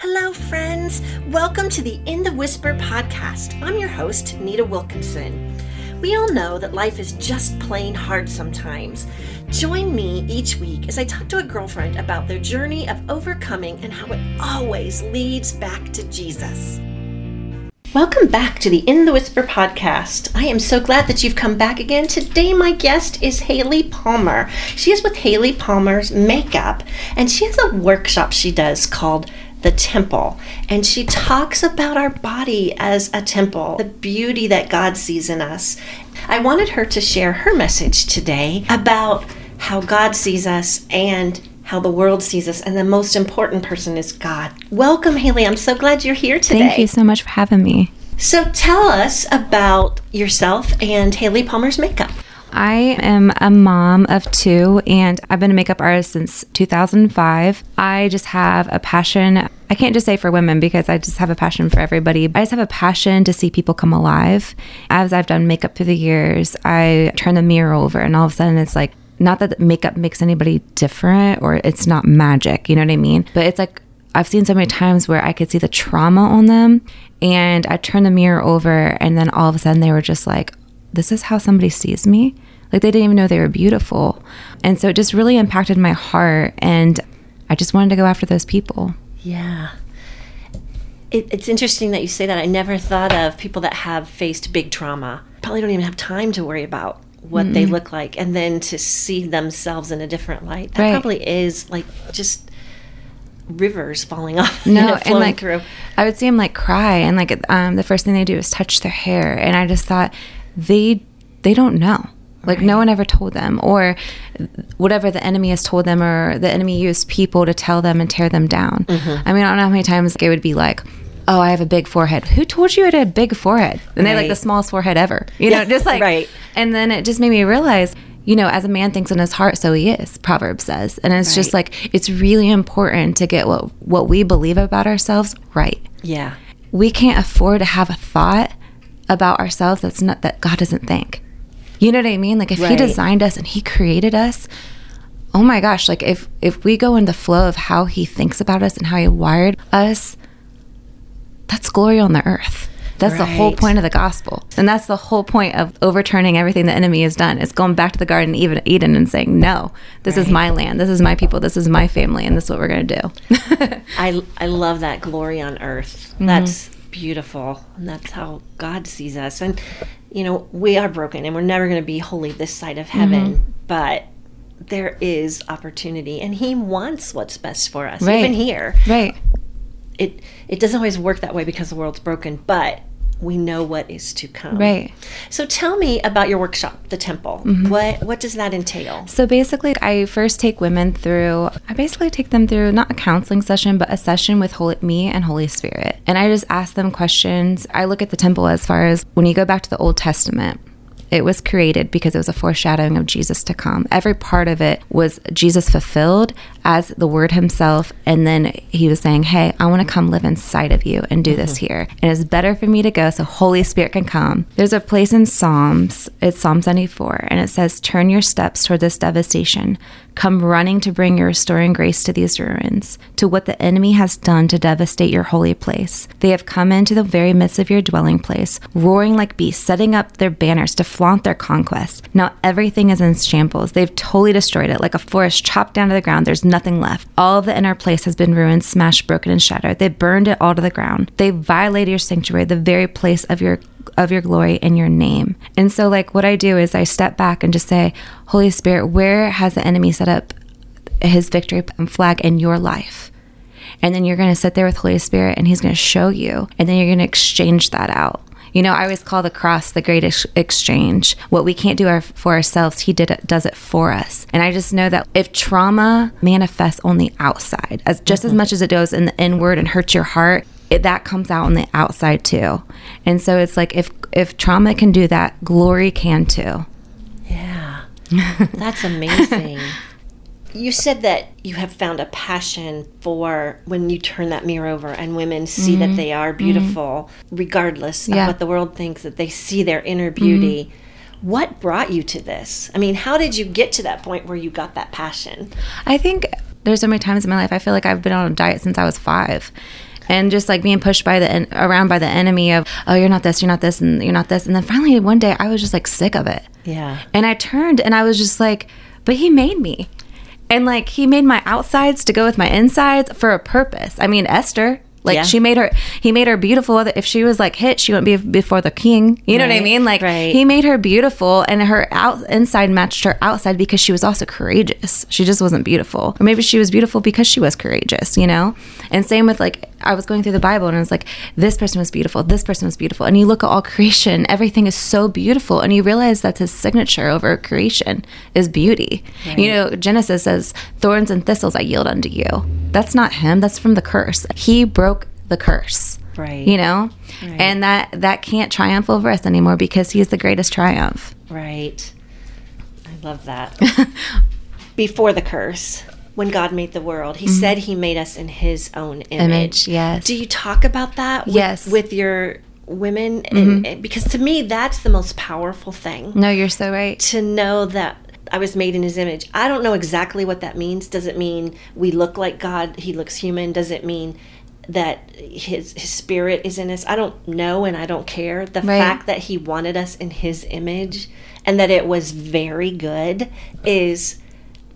Hello, friends. Welcome to the In the Whisper podcast. I'm your host, Nita Wilkinson. We all know that life is just plain hard sometimes. Join me each week as I talk to a girlfriend about their journey of overcoming and how it always leads back to Jesus. Welcome back to the In the Whisper podcast. I am so glad that you've come back again. Today, my guest is Hayley Palmer. She is with Hayley Palmer's Makeup, and she has a workshop she does called the temple. And she talks about our body as a temple, the beauty that God sees in us. I wanted her to share her message today about how God sees us and how the world sees us, and the most important person is God. Welcome, Hayley. I'm so glad you're here today. Thank you so much for having me. So, tell us about yourself and Hayley Palmer's makeup. I am a mom of two, and I've been a makeup artist since 2005. I just have a passion. I can't just say for women because I just have a passion for everybody. I just have a passion to see people come alive. As I've done makeup through the years, I turn the mirror over, and all of a sudden it's like, not that makeup makes anybody different or it's not magic, you know what I mean? But it's like I've seen so many times where I could see the trauma on them and I turn the mirror over and then all of a sudden they were just like, this is how somebody sees me. Like they didn't even know they were beautiful. And so it just really impacted my heart. And I just wanted to go after those people. Yeah. It, it's interesting that you say that. I never thought of people that have faced big trauma. Probably don't even have time to worry about what mm they look like and then to see themselves in a different light. That right. probably is like just rivers falling off. No, know, and like through. I would see them like cry, and like um, the first thing they do is touch their hair, and I just thought they they don't know. Like right. no one ever told them, or whatever the enemy has told them, or the enemy used people to tell them and tear them down. Mm-hmm. I mean, I don't know how many times it would be like, "Oh, I have a big forehead." Who told you I had a big forehead? And right. they like the smallest forehead ever. You know, just like right. And then it just made me realize you know, as a man thinks in his heart, so he is, Proverbs says. And it's right. just like it's really important to get what what we believe about ourselves right. Yeah. We can't afford to have a thought about ourselves that's not that God doesn't think. You know what I mean? Like if right. he designed us and he created us, oh my gosh, like if if we go in the flow of how he thinks about us and how he wired us, that's glory on the earth. That's right. the whole point of the gospel. And that's the whole point of overturning everything the enemy has done. It's going back to the Garden of Eden and saying, no, this right. is my land. This is my people. This is my family. And this is what we're going to do. I, I love that glory on earth. Mm-hmm. That's beautiful. And that's how God sees us. And, you know, we are broken and we're never going to be holy this side of heaven. Mm-hmm. But there is opportunity and he wants what's best for us right. even here right it it doesn't always work that way because the world's broken but we know what is to come. Right. So tell me about your workshop, the temple. Mm-hmm. What what does that entail? So basically, I first take women through. I basically take them through not a counseling session, but a session with Holy, me and Holy Spirit, and I just ask them questions. I look at the temple as far as when you go back to the Old Testament. It was created because it was a foreshadowing of Jesus to come. Every part of it was Jesus fulfilled as the Word Himself. And then He was saying, Hey, I want to come live inside of you and do mm-hmm. this here. And it's better for me to go so Holy Spirit can come. There's a place in Psalms, it's Psalm 74, and it says, Turn your steps toward this devastation. Come running to bring your restoring grace to these ruins, to what the enemy has done to devastate your holy place. They have come into the very midst of your dwelling place, roaring like beasts, setting up their banners to flaunt their conquest. Now everything is in shambles. They've totally destroyed it, like a forest chopped down to the ground. There's nothing left. All of the inner place has been ruined, smashed, broken, and shattered. They burned it all to the ground. They violated your sanctuary, the very place of your of your glory in your name. And so like what I do is I step back and just say, Holy Spirit, where has the enemy set up his victory flag in your life? And then you're going to sit there with Holy Spirit and he's going to show you and then you're going to exchange that out. You know, I always call the cross the great ex- exchange. What we can't do our, for ourselves, He did it, does it for us. And I just know that if trauma manifests on the outside, as just mm-hmm. as much as it does in the inward and hurts your heart, it, that comes out on the outside too. And so it's like if if trauma can do that, glory can too. Yeah. That's amazing. you said that you have found a passion for when you turn that mirror over and women see mm-hmm. that they are beautiful mm-hmm. regardless yeah. of what the world thinks that they see their inner beauty. Mm-hmm. What brought you to this? I mean, how did you get to that point where you got that passion? I think there's so many times in my life I feel like I've been on a diet since I was 5 and just like being pushed by the en- around by the enemy of oh you're not this you're not this and you're not this. And then finally one day i was just like sick of it. Yeah. and i turned and i was just like but he made me. And like he made my outsides to go with my insides for a purpose. I mean esther like Yeah. she made her he made her beautiful. If she was like hit she wouldn't be before the king. You know what i mean? Like right. he made her beautiful and her out inside matched her outside because she was also courageous. She just wasn't beautiful. Or maybe she was beautiful because she was courageous you know? And same with like i was going through the bible and I was like this person was beautiful this person was beautiful. And you look at all creation everything is so beautiful. And you realize that's his signature over creation is beauty. You know genesis says thorns and thistles i yield unto you. That's not him that's from the curse. He broke the curse Right. you know? Right. and that that can't triumph over us anymore because he's the greatest triumph. Right. I love that. Before the curse, when God made the world, He said He made us in His own image. Mm-hmm. Image, yes. Do you talk about that? With, Yes. Mm-hmm. With your women, and, and- because to me, that's the most powerful thing. no you're so right To know that I was made in His image. I don't know exactly what that means. Does it mean we look like God? He looks human. Does it mean that his his spirit is in us. I don't know and I don't care. The Right. fact that he wanted us in his image and that it was very good is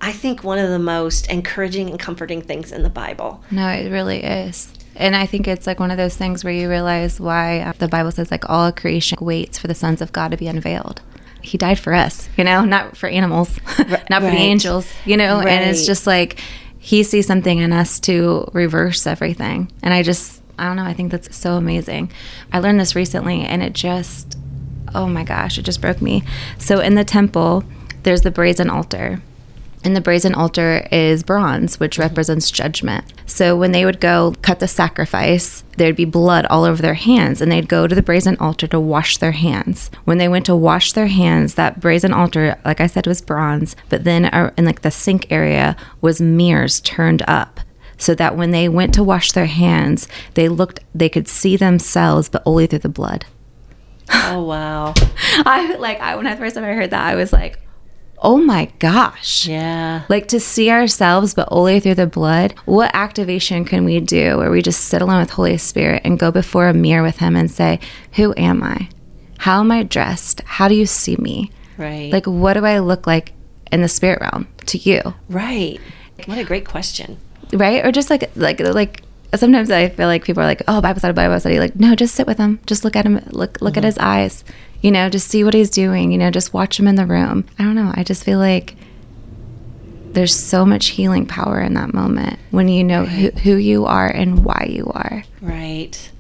I think one of the most encouraging and comforting things in the Bible. No, it really is. And I think it's like one of those things where you realize why uh, the Bible says like all creation waits for the sons of God to be unveiled. He died for us, you know, not for animals, not for the angels, you know, and it's just like he sees something in us to reverse everything. And I just, I don't know, I think that's so amazing. I learned this recently and it just, oh my gosh, it just broke me. So in the temple, there's the brazen altar. And the brazen altar is bronze, which represents judgment. So when they would go cut the sacrifice, there'd be blood all over their hands, and they'd go to the brazen altar to wash their hands. When they went to wash their hands, that brazen altar, like I said, was bronze, but then uh, in like the sink area was mirrors turned up. So that when they went to wash their hands, they looked, they could see themselves, but only through the blood. Oh wow. I like, I when I first time I heard that, I was like, oh my gosh. Yeah. Like to see ourselves, but only through the blood. What activation can we do where we just sit alone with Holy Spirit and go before a mirror with Him and say, Who am I? How am I dressed? How do you see me? Right. Like, what do I look like in the spirit realm to you? right. What a great question. Right? Or just like, like, like, sometimes I feel like people are like, oh, Bible study, Bible study. Like, no, just sit with him. Just look at him. Look, look at mm-hmm. his eyes. You know, just see what he's doing. You know, just watch him in the room. I don't know. I just feel like there's so much healing power in that moment when you know who, who you are and why you are. Right.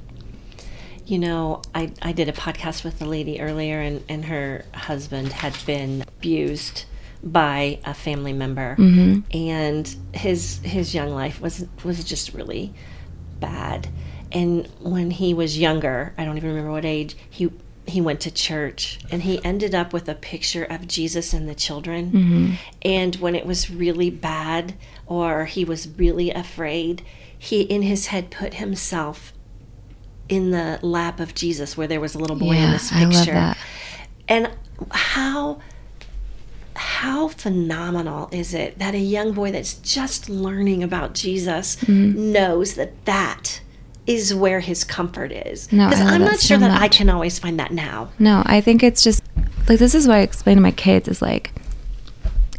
You know, I, I did a podcast with a lady earlier, and, and her husband had been abused by a family member, mm-hmm. and his his young life was was just really bad. And when he was younger, I don't even remember what age he he went to church, and he ended up with a picture of Jesus and the children. And when it was really bad, or he was really afraid, he in his head put himself in the lap of Jesus where there was a little boy in Yeah, this I love picture. that. And how how phenomenal is it that a young boy that's just learning about Jesus Mm-hmm. knows that that is where his comfort is. No, Because I'm not sure so that I can always find that now. No, I think it's just like this is what I explain to my kids is like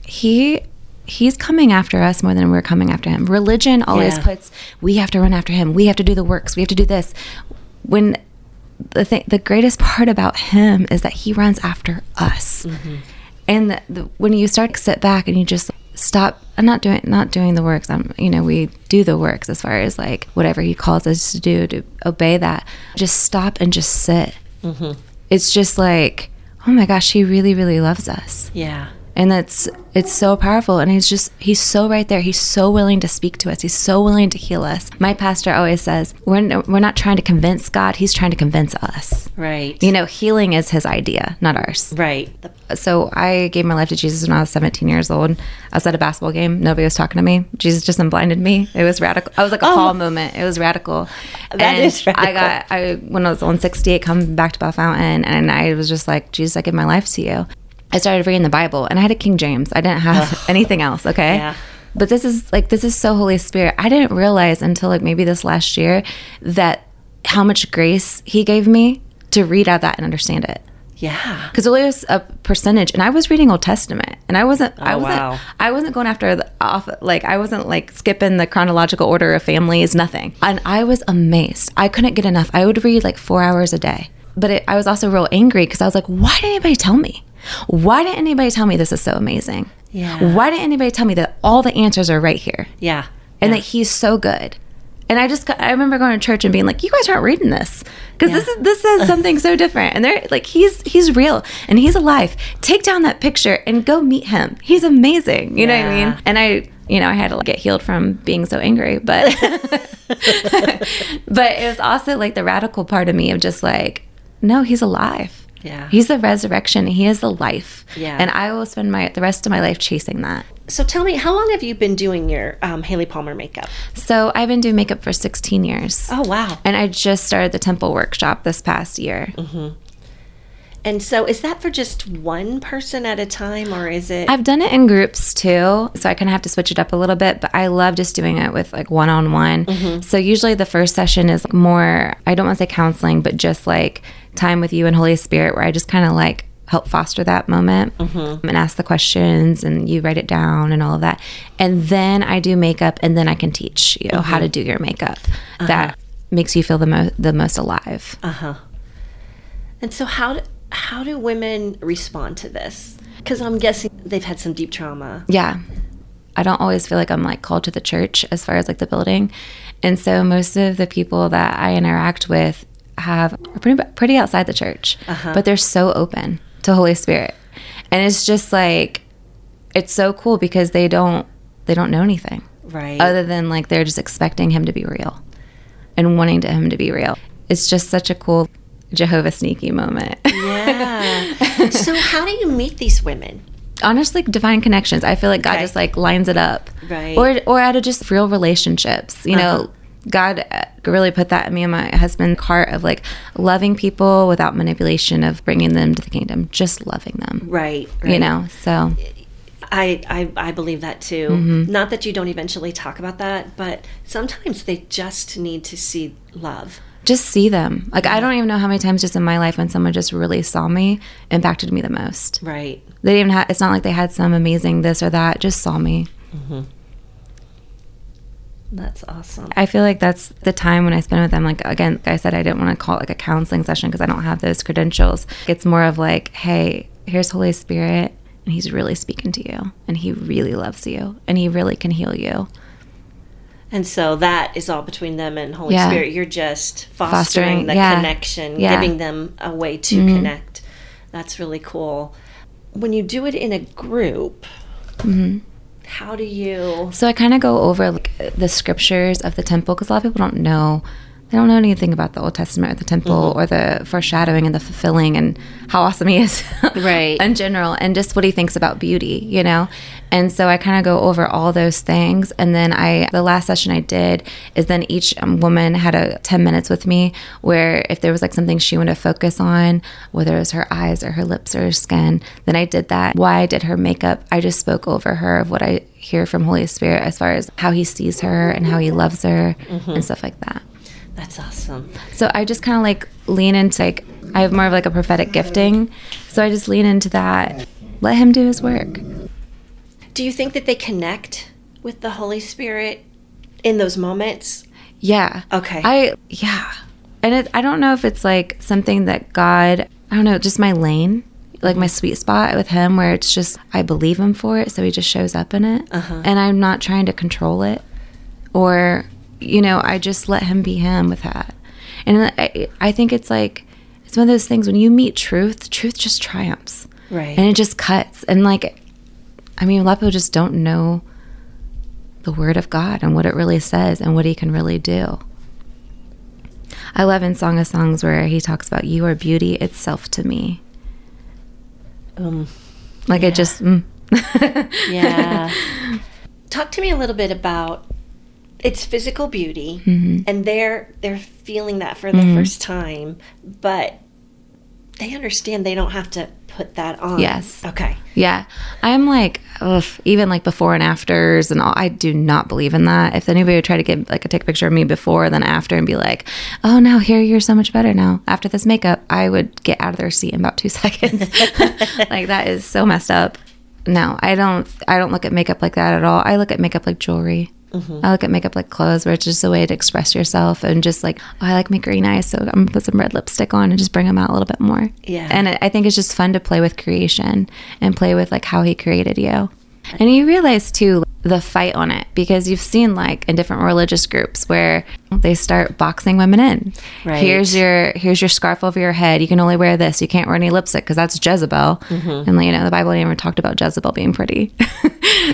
he he's coming after us more than we're coming after him. Religion always Yeah. puts we have to run after him. We have to do the works. We have to do this. When the thing, the greatest part about him is that he runs after us. Mm-hmm. And the, the, when you start to sit back and you just stop I'm not doing not doing the works. I'm you know we do the works as far as like whatever he calls us to do to obey that. Just stop and just sit. Mm-hmm. It's just like oh my gosh he really really loves us. Yeah. And that's it's so powerful and he's just he's so right there he's so willing to speak to us he's so willing to heal us my pastor always says we're, we're not trying to convince god he's trying to convince us Right. you know healing is his idea not ours right. So I gave my life to Jesus when I was 17 years old. I was at a basketball game. Nobody was talking to me. Jesus just unblinded me. It was radical. I was like a Oh. Paul moment. It was radical. That and is I got I when I was on 68, coming back to Bellefontaine, and I was just like, Jesus, I give my life to you. I started reading the Bible, and I had a King James. I didn't have anything else. Okay. Yeah. But this is like this is so Holy Spirit. I didn't realize until like maybe this last year that how much grace He gave me to read out that and understand it. Yeah. Because it was a percentage, and I was reading Old Testament, and I wasn't. I Oh, wasn't. wow. I wasn't going after the off. Like I wasn't like skipping the chronological order of families. Nothing. And I was amazed. I couldn't get enough. I would read like four hours a day. But it, I was also real angry because I was like, why didn't anybody tell me? Why didn't anybody tell me this is so amazing? Yeah. Why didn't anybody tell me that all the answers are right here? Yeah. and yeah. that he's so good. And I just got, I remember going to church and being like, "You guys aren't reading this because this is this is something so different." And they're like, "He's he's real and he's alive. Take down that picture and go meet him. He's amazing." You know what I mean? And I, you know, I had to get healed from being so angry, but but it was also like the radical part of me of just like, no, he's alive. Yeah. He's the resurrection. He is the life. Yeah. And I will spend my the rest of my life chasing that. so tell me, how long have you been doing your um, Hayley Palmer makeup? So I've been doing makeup for 16 years. Oh wow. And I just started the temple workshop this past year. And so is that for just one person at a time, or is it? I've done it in groups too, so I kind of have to switch it up a little bit, but I love just doing it with like one on one. So usually the first session is more, I don't want to say counseling, but just like time with you and Holy Spirit, where I just kind of like help foster that moment mm-hmm. and ask the questions and you write it down and all of that. And then I do makeup and then I can teach you mm-hmm. how to do your makeup. Uh-huh. That makes you feel the most the most alive. Uh huh. And so how do, how do women respond to this? Because I'm guessing they've had some deep trauma. Yeah. I don't always feel like I'm like called to the church as far as like the building. And so most of the people that I interact with have are pretty pretty outside the church, but they're so open to Holy Spirit. And it's just like it's so cool because they don't they don't know anything Right. other than like they're just expecting him to be real and wanting to him to be real. It's just such a cool Jehovah sneaky moment. yeah. so how do you meet these women? honestly divine connections i feel like god Okay. just like lines it up Right. or or out of just real relationships you Uh-huh. know god uh, really put that in me and my husband's heart of like loving people without manipulation of bringing them to the kingdom just loving them Right. you know so I, I I believe that too. Mm-hmm. Not that you don't eventually talk about that, but sometimes they just need to see love. just see them like i don't even know how many times just in my life when someone just really saw me impacted me the most Right. they didn't even have it's not like they had some amazing this or that just saw me That's awesome. I feel like that's the time when I spend with them. Like again, like I said I didn't want to call it like a counseling session because I don't have those credentials. It's more of like, hey, here's Holy Spirit, and He's really speaking to you, and He really loves you, and He really can heal you. And so that is all between them and Holy Yeah. Spirit. You're just fostering, Fostering, the yeah. connection, Yeah. Mm-hmm. giving them a way to connect. That's really cool. When you do it in a group, Mm-hmm. How do you? So I kind of go over like the scriptures of the temple because a lot of people don't know. They don't know anything about the Old Testament or the temple or the foreshadowing and the fulfilling and how awesome he is, Right. in general, and just what he thinks about beauty, you know. And so I kind of go over all those things, and then I the last session I did is then each um, woman had a ten minutes with me where if there was like something she wanted to focus on, whether it was her eyes or her lips or her skin, then I did that. Why I did her makeup, I just spoke over her of what I hear from Holy Spirit as far as how he sees her and how he loves her and stuff like that. That's awesome. So I just kind of like lean into like I have more of like a prophetic gifting, so I just lean into that. Let him do his work. Do you think that they connect with the Holy Spirit in those moments? Yeah. Okay. I yeah, and it, I don't know if it's like something that God. I don't know, just my lane, like my sweet spot with Him, where it's just I believe Him for it, so He just shows up in it, uh-huh. and I'm not trying to control it, or you know, I just let Him be Him with that, and I, I think it's like it's one of those things when you meet truth, truth just triumphs, Right. and it just cuts, and like, I mean, a lot of people just don't know the word of God and what it really says and what he can really do. I love in Song of Songs where he talks about you are beauty itself to me. Um, Like it just mm. yeah. Talk to me a little bit about its physical beauty, mm-hmm. and they're they're feeling that for the mm-hmm. first time, but they understand they don't have to put that on. Yes. Okay. Yeah. I'm like, ugh, even like before and afters and all, I do not believe in that. If anybody would try to get like a take a picture of me before and then after and be like, oh, now here you're so much better now after this makeup, I would get out of their seat in about two seconds. like that is so messed up. No, I don't. I don't look at makeup like that at all. I look at makeup like jewelry. I look at makeup like clothes, where it's just a way to express yourself and just like, oh, I like my green eyes, so I'm gonna put some red lipstick on and just bring them out a little bit more. Yeah. And I I think it's just fun to play with creation and play with like how he created you. And you realize too the fight on it because you've seen like in different religious groups where they start boxing women in. Right. Here's your here's your scarf over your head. You can only wear this. You can't wear any lipstick because that's Jezebel. Mm-hmm. And you know the Bible never talked about Jezebel being pretty.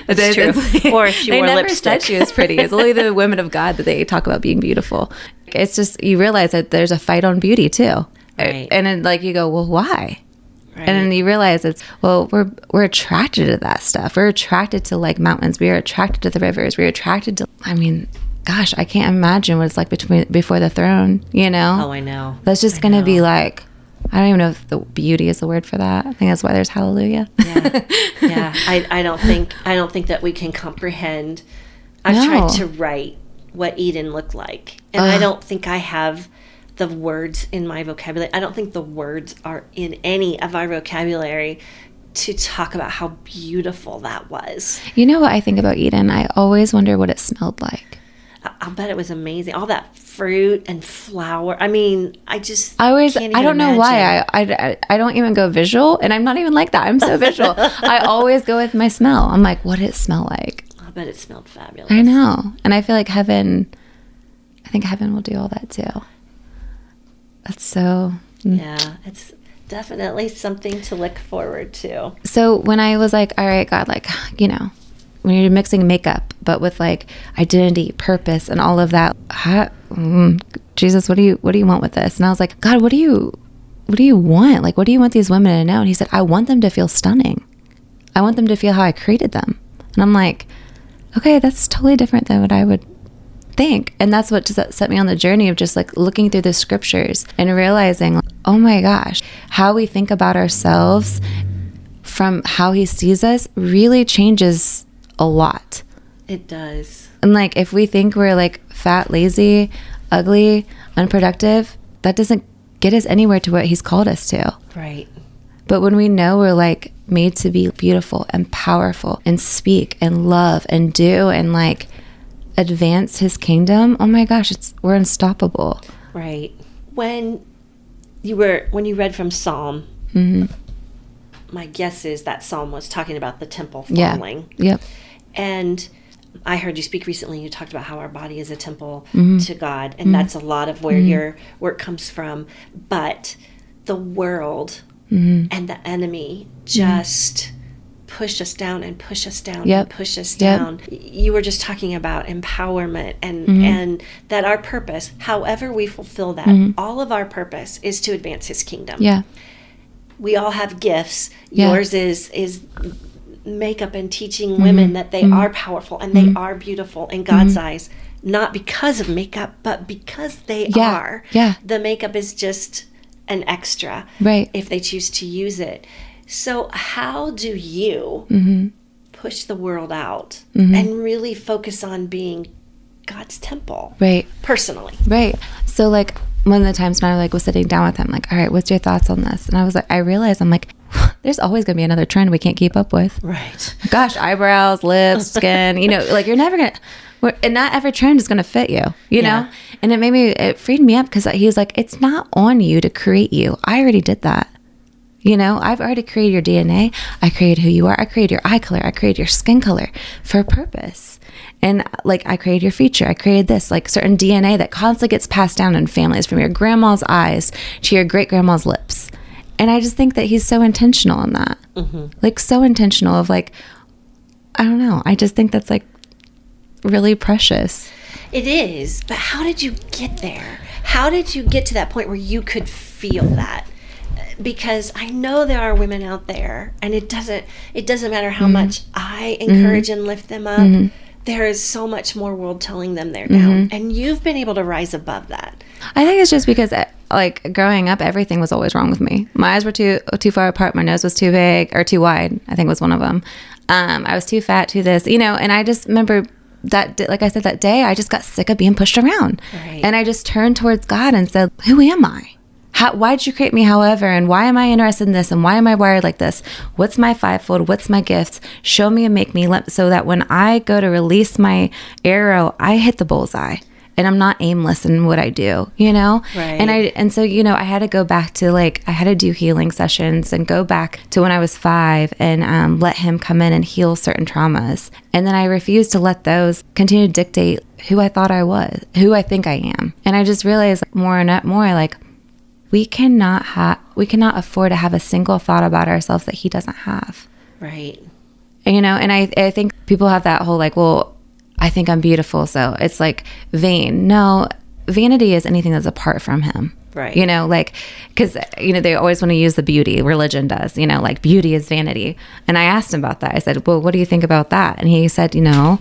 That's true. Or if she they wore never lipstick. said she was pretty. It's only the women of God that they talk about being beautiful. It's just you realize that there's a fight on beauty too. Right. And then like you go, well, why? Right. And then you realize it's well, we're we're attracted to that stuff. We're attracted to like mountains. We are attracted to the rivers. We're attracted to. I mean, gosh, I can't imagine what it's like between before the throne. You know, oh, I know. that's just I gonna be like. I don't even know if the beauty is the word for that. I think that's why there's hallelujah. yeah, yeah. I, I don't think I don't think that we can comprehend. I've No. tried to write what Eden looked like, and I don't think I have the words in my vocabulary. I don't think the words are in any of our vocabulary to talk about how beautiful that was. you know what I think about Eden? I always wonder what it smelled like. I, I'll bet it was amazing. All that fruit and flower. I mean, I just I always, I don't know why. I, I, I don't even go visual, and I'm not even like that. I'm so visual. I always go with my smell. I'm like, what did it smell like? I bet it smelled fabulous. I know. And I feel like heaven, I think heaven will do all that too. That's so. Yeah, it's definitely something to look forward to. So when I was like, all right, God, like, you know, when you're mixing makeup, but with like identity, purpose, and all of that, how, mm, Jesus, what do you, what do you want with this? And I was like, God, what do you, what do you want? Like, what do you want these women to know? And he said, I want them to feel stunning. I want them to feel how I created them. And I'm like, okay, that's totally different than what I would think. And that's what just set me on the journey of just like looking through the scriptures and realizing, like, oh my gosh, how we think about ourselves from how he sees us really changes a lot. It does. And like if we think we're like fat, lazy, ugly, unproductive, that doesn't get us anywhere to what he's called us to. Right. But when we know we're like made to be beautiful and powerful and speak and love and do and like advance his kingdom, oh my gosh, it's we're unstoppable. Right. When you were when you read from Psalm, Mm-hmm. my guess is that Psalm was talking about the temple Yeah. falling. Yep. And I heard you speak recently. You talked about how our body is a temple Mm-hmm. to God, and that's a lot of where your work comes from. But the world Mm-hmm. and the enemy just push us down and push us down Yep. and push us Yep. down. You were just talking about empowerment and Mm-hmm. and that our purpose, however we fulfill that, all of our purpose is to advance His kingdom Mm-hmm. Yeah. we all have gifts. Yeah. Yours is is makeup and teaching Mm-hmm. women that they are powerful and they are beautiful in God's eyes, not because of makeup, but because they Yeah. are. Yeah. The makeup is just an extra Right. if they choose to use it. So how do you Mm-hmm. push the world out and really focus on being God's temple Right. personally? Right. So like one of the times when I like was sitting down with him, like, all right, what's your thoughts on this? And I was like, I realized I'm like, there's always gonna be another trend we can't keep up with. Right. Gosh, eyebrows, lips, skin, you know, like you're never gonna and not every trend is gonna fit you, you know? And it made me it freed me up because he was like, It's not on you to create you. I already did that. You know, I've already created your DNA. I created who you are. I created your eye color. I created your skin color for a purpose. And like, I created your feature. I created this, like certain DNA that constantly gets passed down in families from your grandma's eyes to your great grandma's lips. And I just think that he's so intentional in that. Mm-hmm. Like, so intentional of like, I don't know. I just think that's like really precious. It is, but how did you get there? How did you get to that point where you could feel that? Because I know there are women out there, and it doesn't it doesn't matter how much I encourage and lift them up. There is so much more world telling them they're down, and you've been able to rise above that. I think it's just because uh, like growing up, everything was always wrong with me. My eyes were too too far apart. My nose was too big or too wide. I think was one of them. Um, I was too fat, too this, you know. And I just remember that, like I said, that day, I just got sick of being pushed around, Right. and I just turned towards God and said, "Who am I?" How, why did you create me however? And why am i interested in this? And why am i wired like this? What's my fivefold? What's my gifts? Show me and make me limp so that when i go to release my arrow i hit the bullseye and i'm not aimless in what i do you know? Right. and i and so you know i had to go back to like i had to do healing sessions and go back to when i was five and um, let him come in and heal certain traumas. And then i refused to let those continue to dictate who i thought i was who i think i am. And i just realized more and more like we cannot have we cannot afford to have a single thought about ourselves that he doesn't have. Right. and, you know and I, I think people have that whole like well i think i'm beautiful so it's like vain. No vanity is anything that's apart from him. Right. you know like because you know they always want to use the beauty religion does you know like beauty is vanity. And i asked him about that. I said well what do you think about that? And he said you know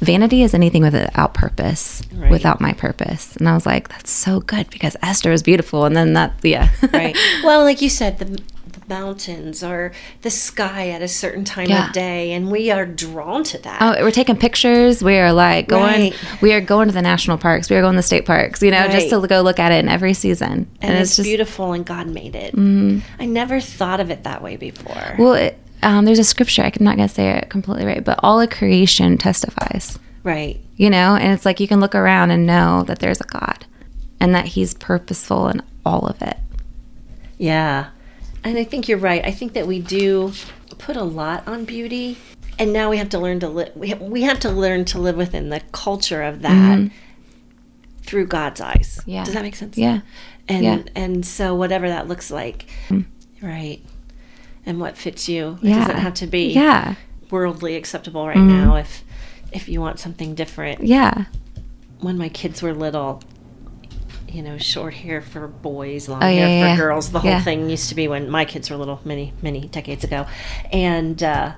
vanity is anything without purpose Right. without my purpose and i was like that's so good because esther is beautiful and then that yeah Right. well, like you said, the, the mountains or the sky at a certain time Yeah. of day, and we are drawn to that. Oh, we're taking pictures. We are like going. Right. We are going to the national parks. We are going to the state parks. You know, just to go look at it in every season. and, it's, just beautiful, and God made it. Mm-hmm. I never thought of it that way before. Well, it, um, there's a scripture. I'm not gonna say it completely right, but all of creation testifies. right. You know, and it's like you can look around and know that there's a God, and that He's purposeful in all of it. Yeah. And I think you're right. I think that we do put a lot on beauty, and now we have to learn to live. We have, we have to learn to live within the culture of that through God's eyes. Yeah. Does that make sense? Yeah. And Yeah. and so whatever that looks like, right. And what fits you. It Yeah. doesn't have to be Yeah. worldly acceptable right now if if you want something different. Yeah. When my kids were little, you know, short hair for boys, long Oh, hair yeah, for yeah. girls. The whole Yeah. thing used to be when my kids were little, many, many decades ago. And uh,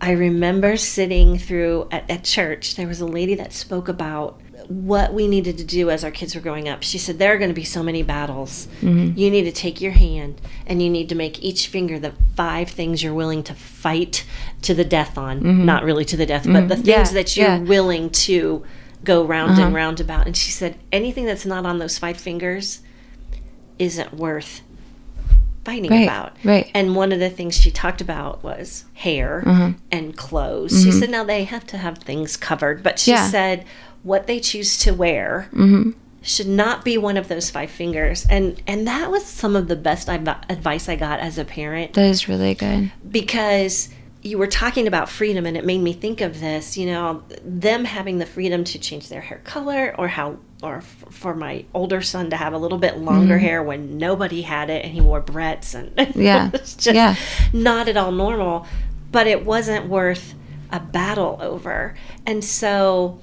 I remember sitting through at, at church, there was a lady that spoke about what we needed to do as our kids were growing up. She said, There are going to be so many battles. Mm-hmm. You need to take your hand and you need to make each finger the five things you're willing to fight to the death on. Not really to the death, but the things Mm-hmm. Yeah, that you're yeah. Uh-huh. willing to go round and round about. And she said, Anything that's not on those five fingers isn't worth fighting Right, about. right. And one of the things she talked about was hair Uh-huh. and clothes. She said, now they have to have things covered, but she Mm-hmm. Yeah. said what they choose to wear Mm-hmm. should not be one of those five fingers. And and that was some of the best adv- advice I got as a parent That is really good. because you were talking about freedom and it made me think of this you know them having the freedom to change their hair color or how or f- for my older son to have a little bit longer hair when nobody had it and he wore Brett's and Mm-hmm. Yeah. it's just Yeah. not at all normal but it wasn't worth a battle over and so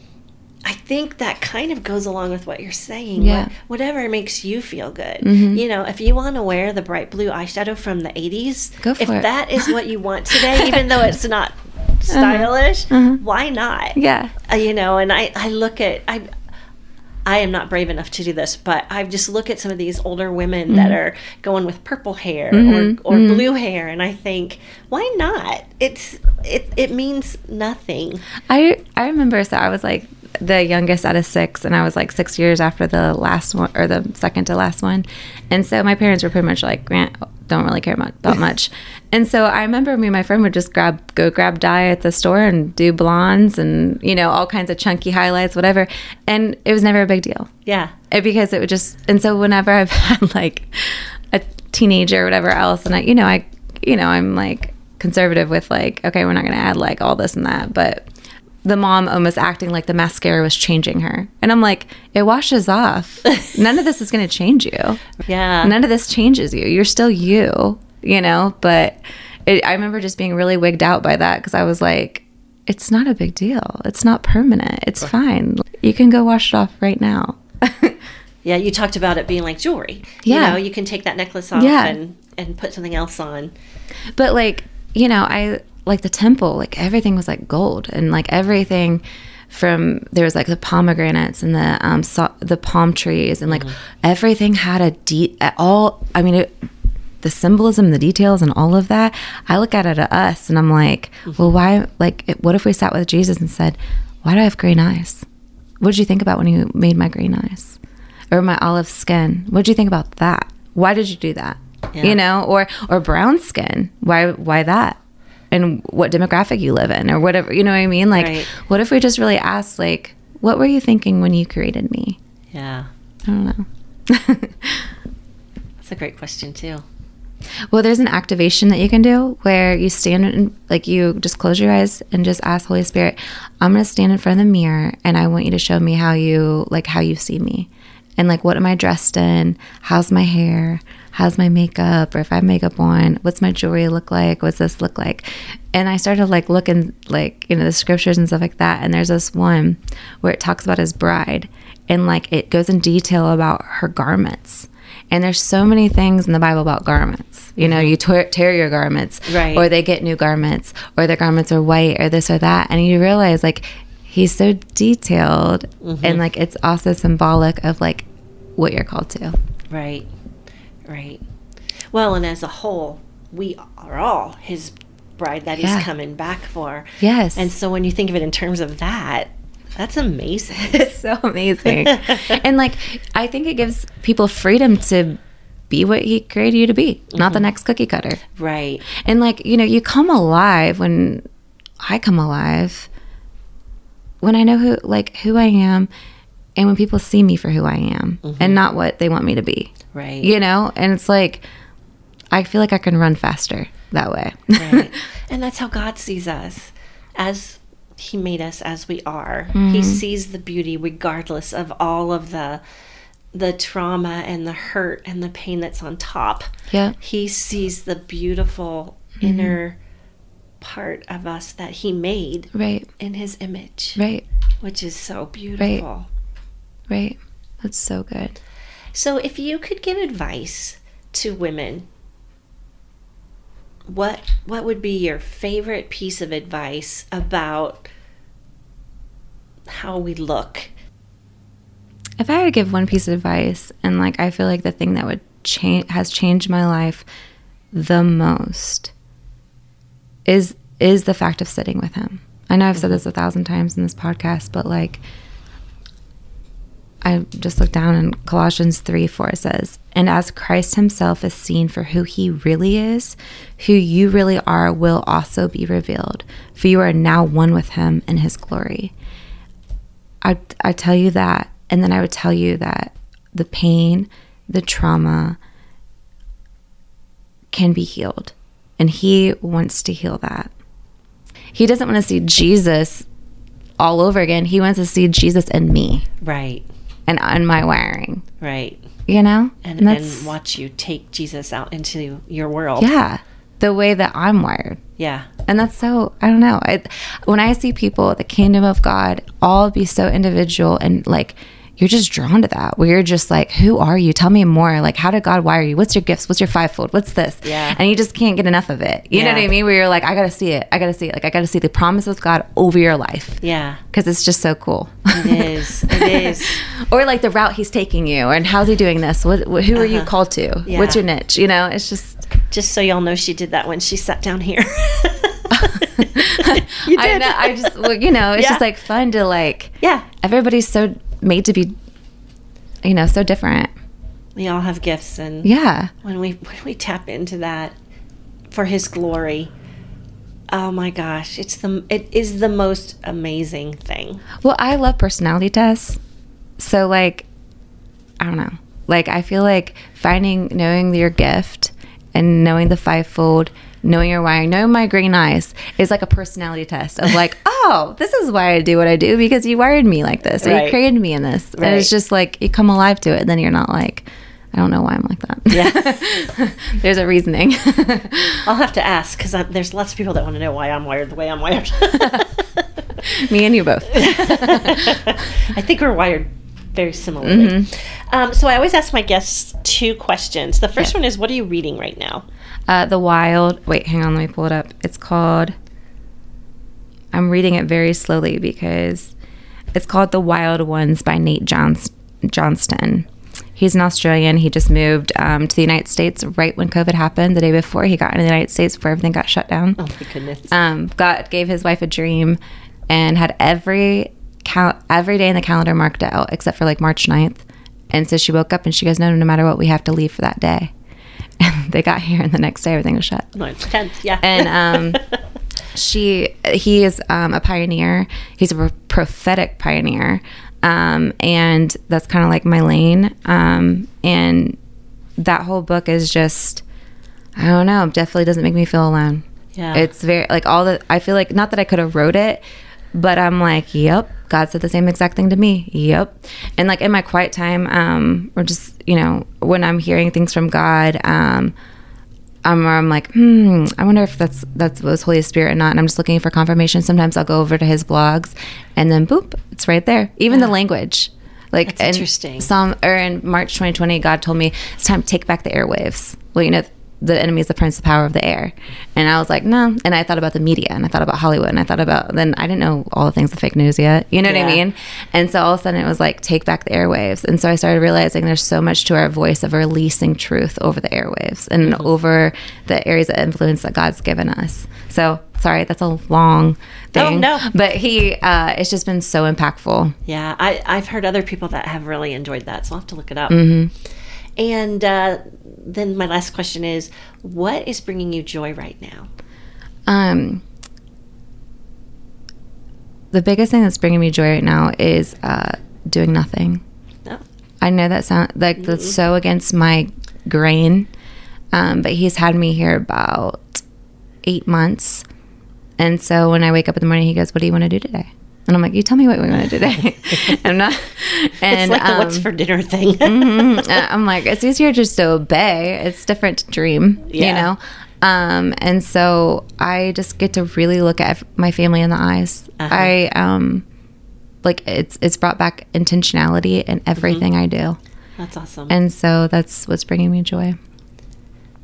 I think that kind of goes along with what you're saying. Yeah. Mm-hmm. What, whatever makes you feel good. You know, if you want to wear the bright blue eyeshadow from the 80s, Go for if it. that is what you want today, even though it's not stylish, why not? Uh-huh. Yeah. Uh, you know, and I, I look at, I, I am not brave enough to do this, but I just look at some of these older women that Mm-hmm. are going with purple hair or, or blue hair, and I think, why not? It's it, it means nothing. I I remember so I was like the youngest out of six, and I was like six years after the last one or the second to last one, and so my parents were pretty much like Grant don't really care much about much, and so I remember me and my friend would just grab go grab dye at the store and do blondes and you know all kinds of chunky highlights whatever, and it was never a big deal. Yeah. It- because it would just and so whenever I've had like a teenager or whatever else and I you know I you know I'm like conservative with like okay we're not going to add like all this and that but the mom almost acting like the mascara was changing her and I'm like it washes off none of this is going to change you Yeah. none of this changes you you're still you you know but it, I remember just being really wigged out by that because I was like it's not a big deal it's not permanent it's fine you can go wash it off right now Yeah, you talked about it being like jewelry. Yeah. You know, you can take that necklace off Yeah. and, and put something else on. But like, you know, I like the temple, like everything was like gold and like everything from there was like the pomegranates and the um so, the palm trees and like everything had a deep all I mean it the symbolism, the details, and all of that, I look at it at us and I'm like, well, why? Like, it- what if we sat with Jesus and said, why do I have green eyes? What did you think about when you made my green eyes? Or my olive skin? What did you think about that? Why did you do that? Yeah. You know, or or brown skin? Why why that? And what demographic you live in, or whatever. You know what I mean? Like, Right. what if we just really asked, like, what were you thinking when you created me? Yeah. I don't know. That's a great question, too. Well, there's an activation that you can do where you stand in, like you just close your eyes and just ask Holy Spirit, I'm going to stand in front of the mirror and I want you to show me how you like how you see me. And like what am I dressed in? How's my hair? How's my makeup? Or if I have makeup on, what's my jewelry look like? What's this look like? And I started like looking like, you know, the scriptures and stuff like that. And there's this one where it talks about his bride and like it goes in detail about her garments. And there's so many things in the Bible about garments. You know, you mm-hmm. tear, tear your garments, Right. or they get new garments, or their garments are white, or this or that. And you realize, like, he's so detailed, and mm-hmm. like it's also symbolic of like what you're called to. Right. Right. Well, and as a whole, we are all his bride that Yeah. he's coming back for. Yes. And so when you think of it in terms of that, that's amazing. it's so amazing. and like, I think it gives people freedom to be what he created you to be, not the mm-hmm. next cookie cutter. right. And like, you know, you come alive when I come alive when I know who like who I am and when people see me for who I am mm-hmm. and not what they want me to be. Right. You know? And it's like I feel like I can run faster that way. right. And that's how God sees us as he made us as we are. He mm-hmm. sees the beauty regardless of all of the the trauma and the hurt and the pain that's on top. yeah. He sees the beautiful mm-hmm. inner part of us that he made Right. in his image, Right. which is so beautiful. Right. That's so good. So, if you could give advice to women, what what would be your favorite piece of advice about how we look? If I had to give one piece of advice, and like I feel like the thing that would change has changed my life the most is is the fact of sitting with him. I know I've said this a thousand times in this podcast, but like I just looked down in Colossians 3 4 says, And as Christ himself is seen for who he really is, who you really are will also be revealed, for you are now one with him in his glory. I, I tell you that, and then I would tell you that the pain, the trauma can be healed. And he wants to heal that. He doesn't want to see Jesus all over again. He wants to see Jesus in me Right, and on my wiring, right. you know? And, And and, watch you take Jesus out into your world. yeah, the way that I'm wired. Yeah. And that's so, I don't know. I, when I see people the kingdom of God all be so individual and like, you're just drawn to that where you're just like, who are you? Tell me more. Like, how did God wire you? What's your gifts? What's your fivefold? What's this? Yeah. And you just can't get enough of it. You know what I mean? Where you're like, I got to see it. I got to see it. Like, I got to see the promise of God over your life Yeah. because it's just so cool. It is. It is. or like the route he's taking you and how's he doing this? What, who are you called to? Uh-huh. Yeah. What's your niche? You know, it's just, Just so y'all know, she did that when she sat down here. I know, I just, well, you know, it's Yeah. just like fun to like, yeah. everybody's so made to be you know so different. We all have gifts, and yeah. when we when we tap into that for His glory, oh my gosh, it's the it is the most amazing thing. well i love personality tests. So like i don't know. Like i feel like finding knowing your gift and knowing the fivefold knowing your wiring knowing my green eyes is like a personality test of like oh this is why i do what i do because you wired me like this or Right. you created me in this and it's just like you come alive to it and then you're not like i don't know why i'm like that Yeah. there's a reasoning I'll have to ask because there's lots of people that want to know why I'm wired the way I'm wired. me and you both I think we're wired very similarly. Um, so I always ask my guests two questions. The first Yes. one is, "What are you reading right now?" Uh, the Wild. Wait, hang on. Let me pull it up. It's called. I'm reading it very slowly because it's called The Wild Ones by Nate Johns- Johnston. He's an Australian. He just moved um, to the United States right when COVID happened, the day before he got in the United States, before everything got shut down. Oh my goodness. Um, God gave his wife a dream and had every cal- every day in the calendar marked out except for like March 9th. And so she woke up and she goes, No, no matter what, we have to leave for that day. And they got here and the next day everything was shut. no, it's tense. Yeah. And um, she he is um, a pioneer he's a pro- prophetic pioneer um, and that's kind of like my lane um, and that whole book is just i don't know definitely doesn't make me feel alone Yeah. it's very like all the i feel like not that i could have wrote it but i'm like yep god said the same exact thing to me yep and like in my quiet time um or just you know when i'm hearing things from god um I'm, I'm like, hmm, I wonder if that's that's was Holy Spirit or not. And I'm just looking for confirmation. Sometimes I'll go over to his blogs, and then boop, it's right there. Even the language, like interesting. Some or in March 2020, God told me it's time to take back the airwaves. Well, you know, the enemy is the prince of power of the air, and I was like, no. And I thought about the media, and I thought about Hollywood, and I thought about then I didn't know all the things of fake news yet. You know what I mean? And so all of a sudden it was like take back the airwaves. And so I started realizing there's so much to our voice of releasing truth over the airwaves and Mm-hmm. over the areas of influence that God's given us. So sorry, that's a long thing. Oh, no. But he uh it's just been so impactful. Yeah, I, I've heard other people that have really enjoyed that, so I'll have to look it up. Mm-hmm. And uh, then my last question is what is bringing you joy right now? Um the biggest thing that's bringing me joy right now is uh doing nothing. No. I know that sound like that's so against my grain, um, but he's had me here about eight months, and so when I wake up in the morning, he goes, "What do you want to do today?" And I'm like, "You tell me what we want to do today." I'm not, and It's like the what's um, for dinner thing. Mhm. Uh, I'm like, it's easier just to obey. It's different to dream, you know? Um, and so I just get to really look at my family in the eyes. Uh-huh. I, um, like it's, it's brought back intentionality in everything I do. That's awesome. And so that's what's bringing me joy.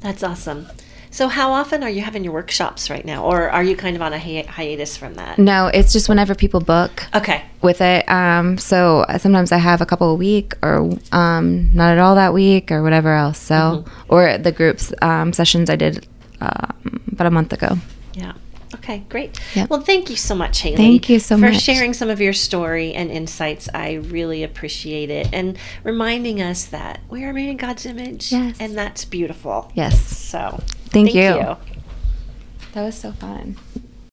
That's awesome. So, how often are you having your workshops right now, or are you kind of on a hi- hiatus from that? No, it's just whenever people book Okay. with it. Um, so sometimes I have a couple a week or um, not at all that week or whatever else. So, Mm-hmm. or the groups um, sessions I did um, about a month ago. Yeah. Okay, great. Yep. Well, thank you so much, Hayley. Thank you so for much. For sharing some of your story and insights. I really appreciate it, and reminding us that we are made in God's image, Yes. and that's beautiful. Yes. So, Thank you. That was so fun.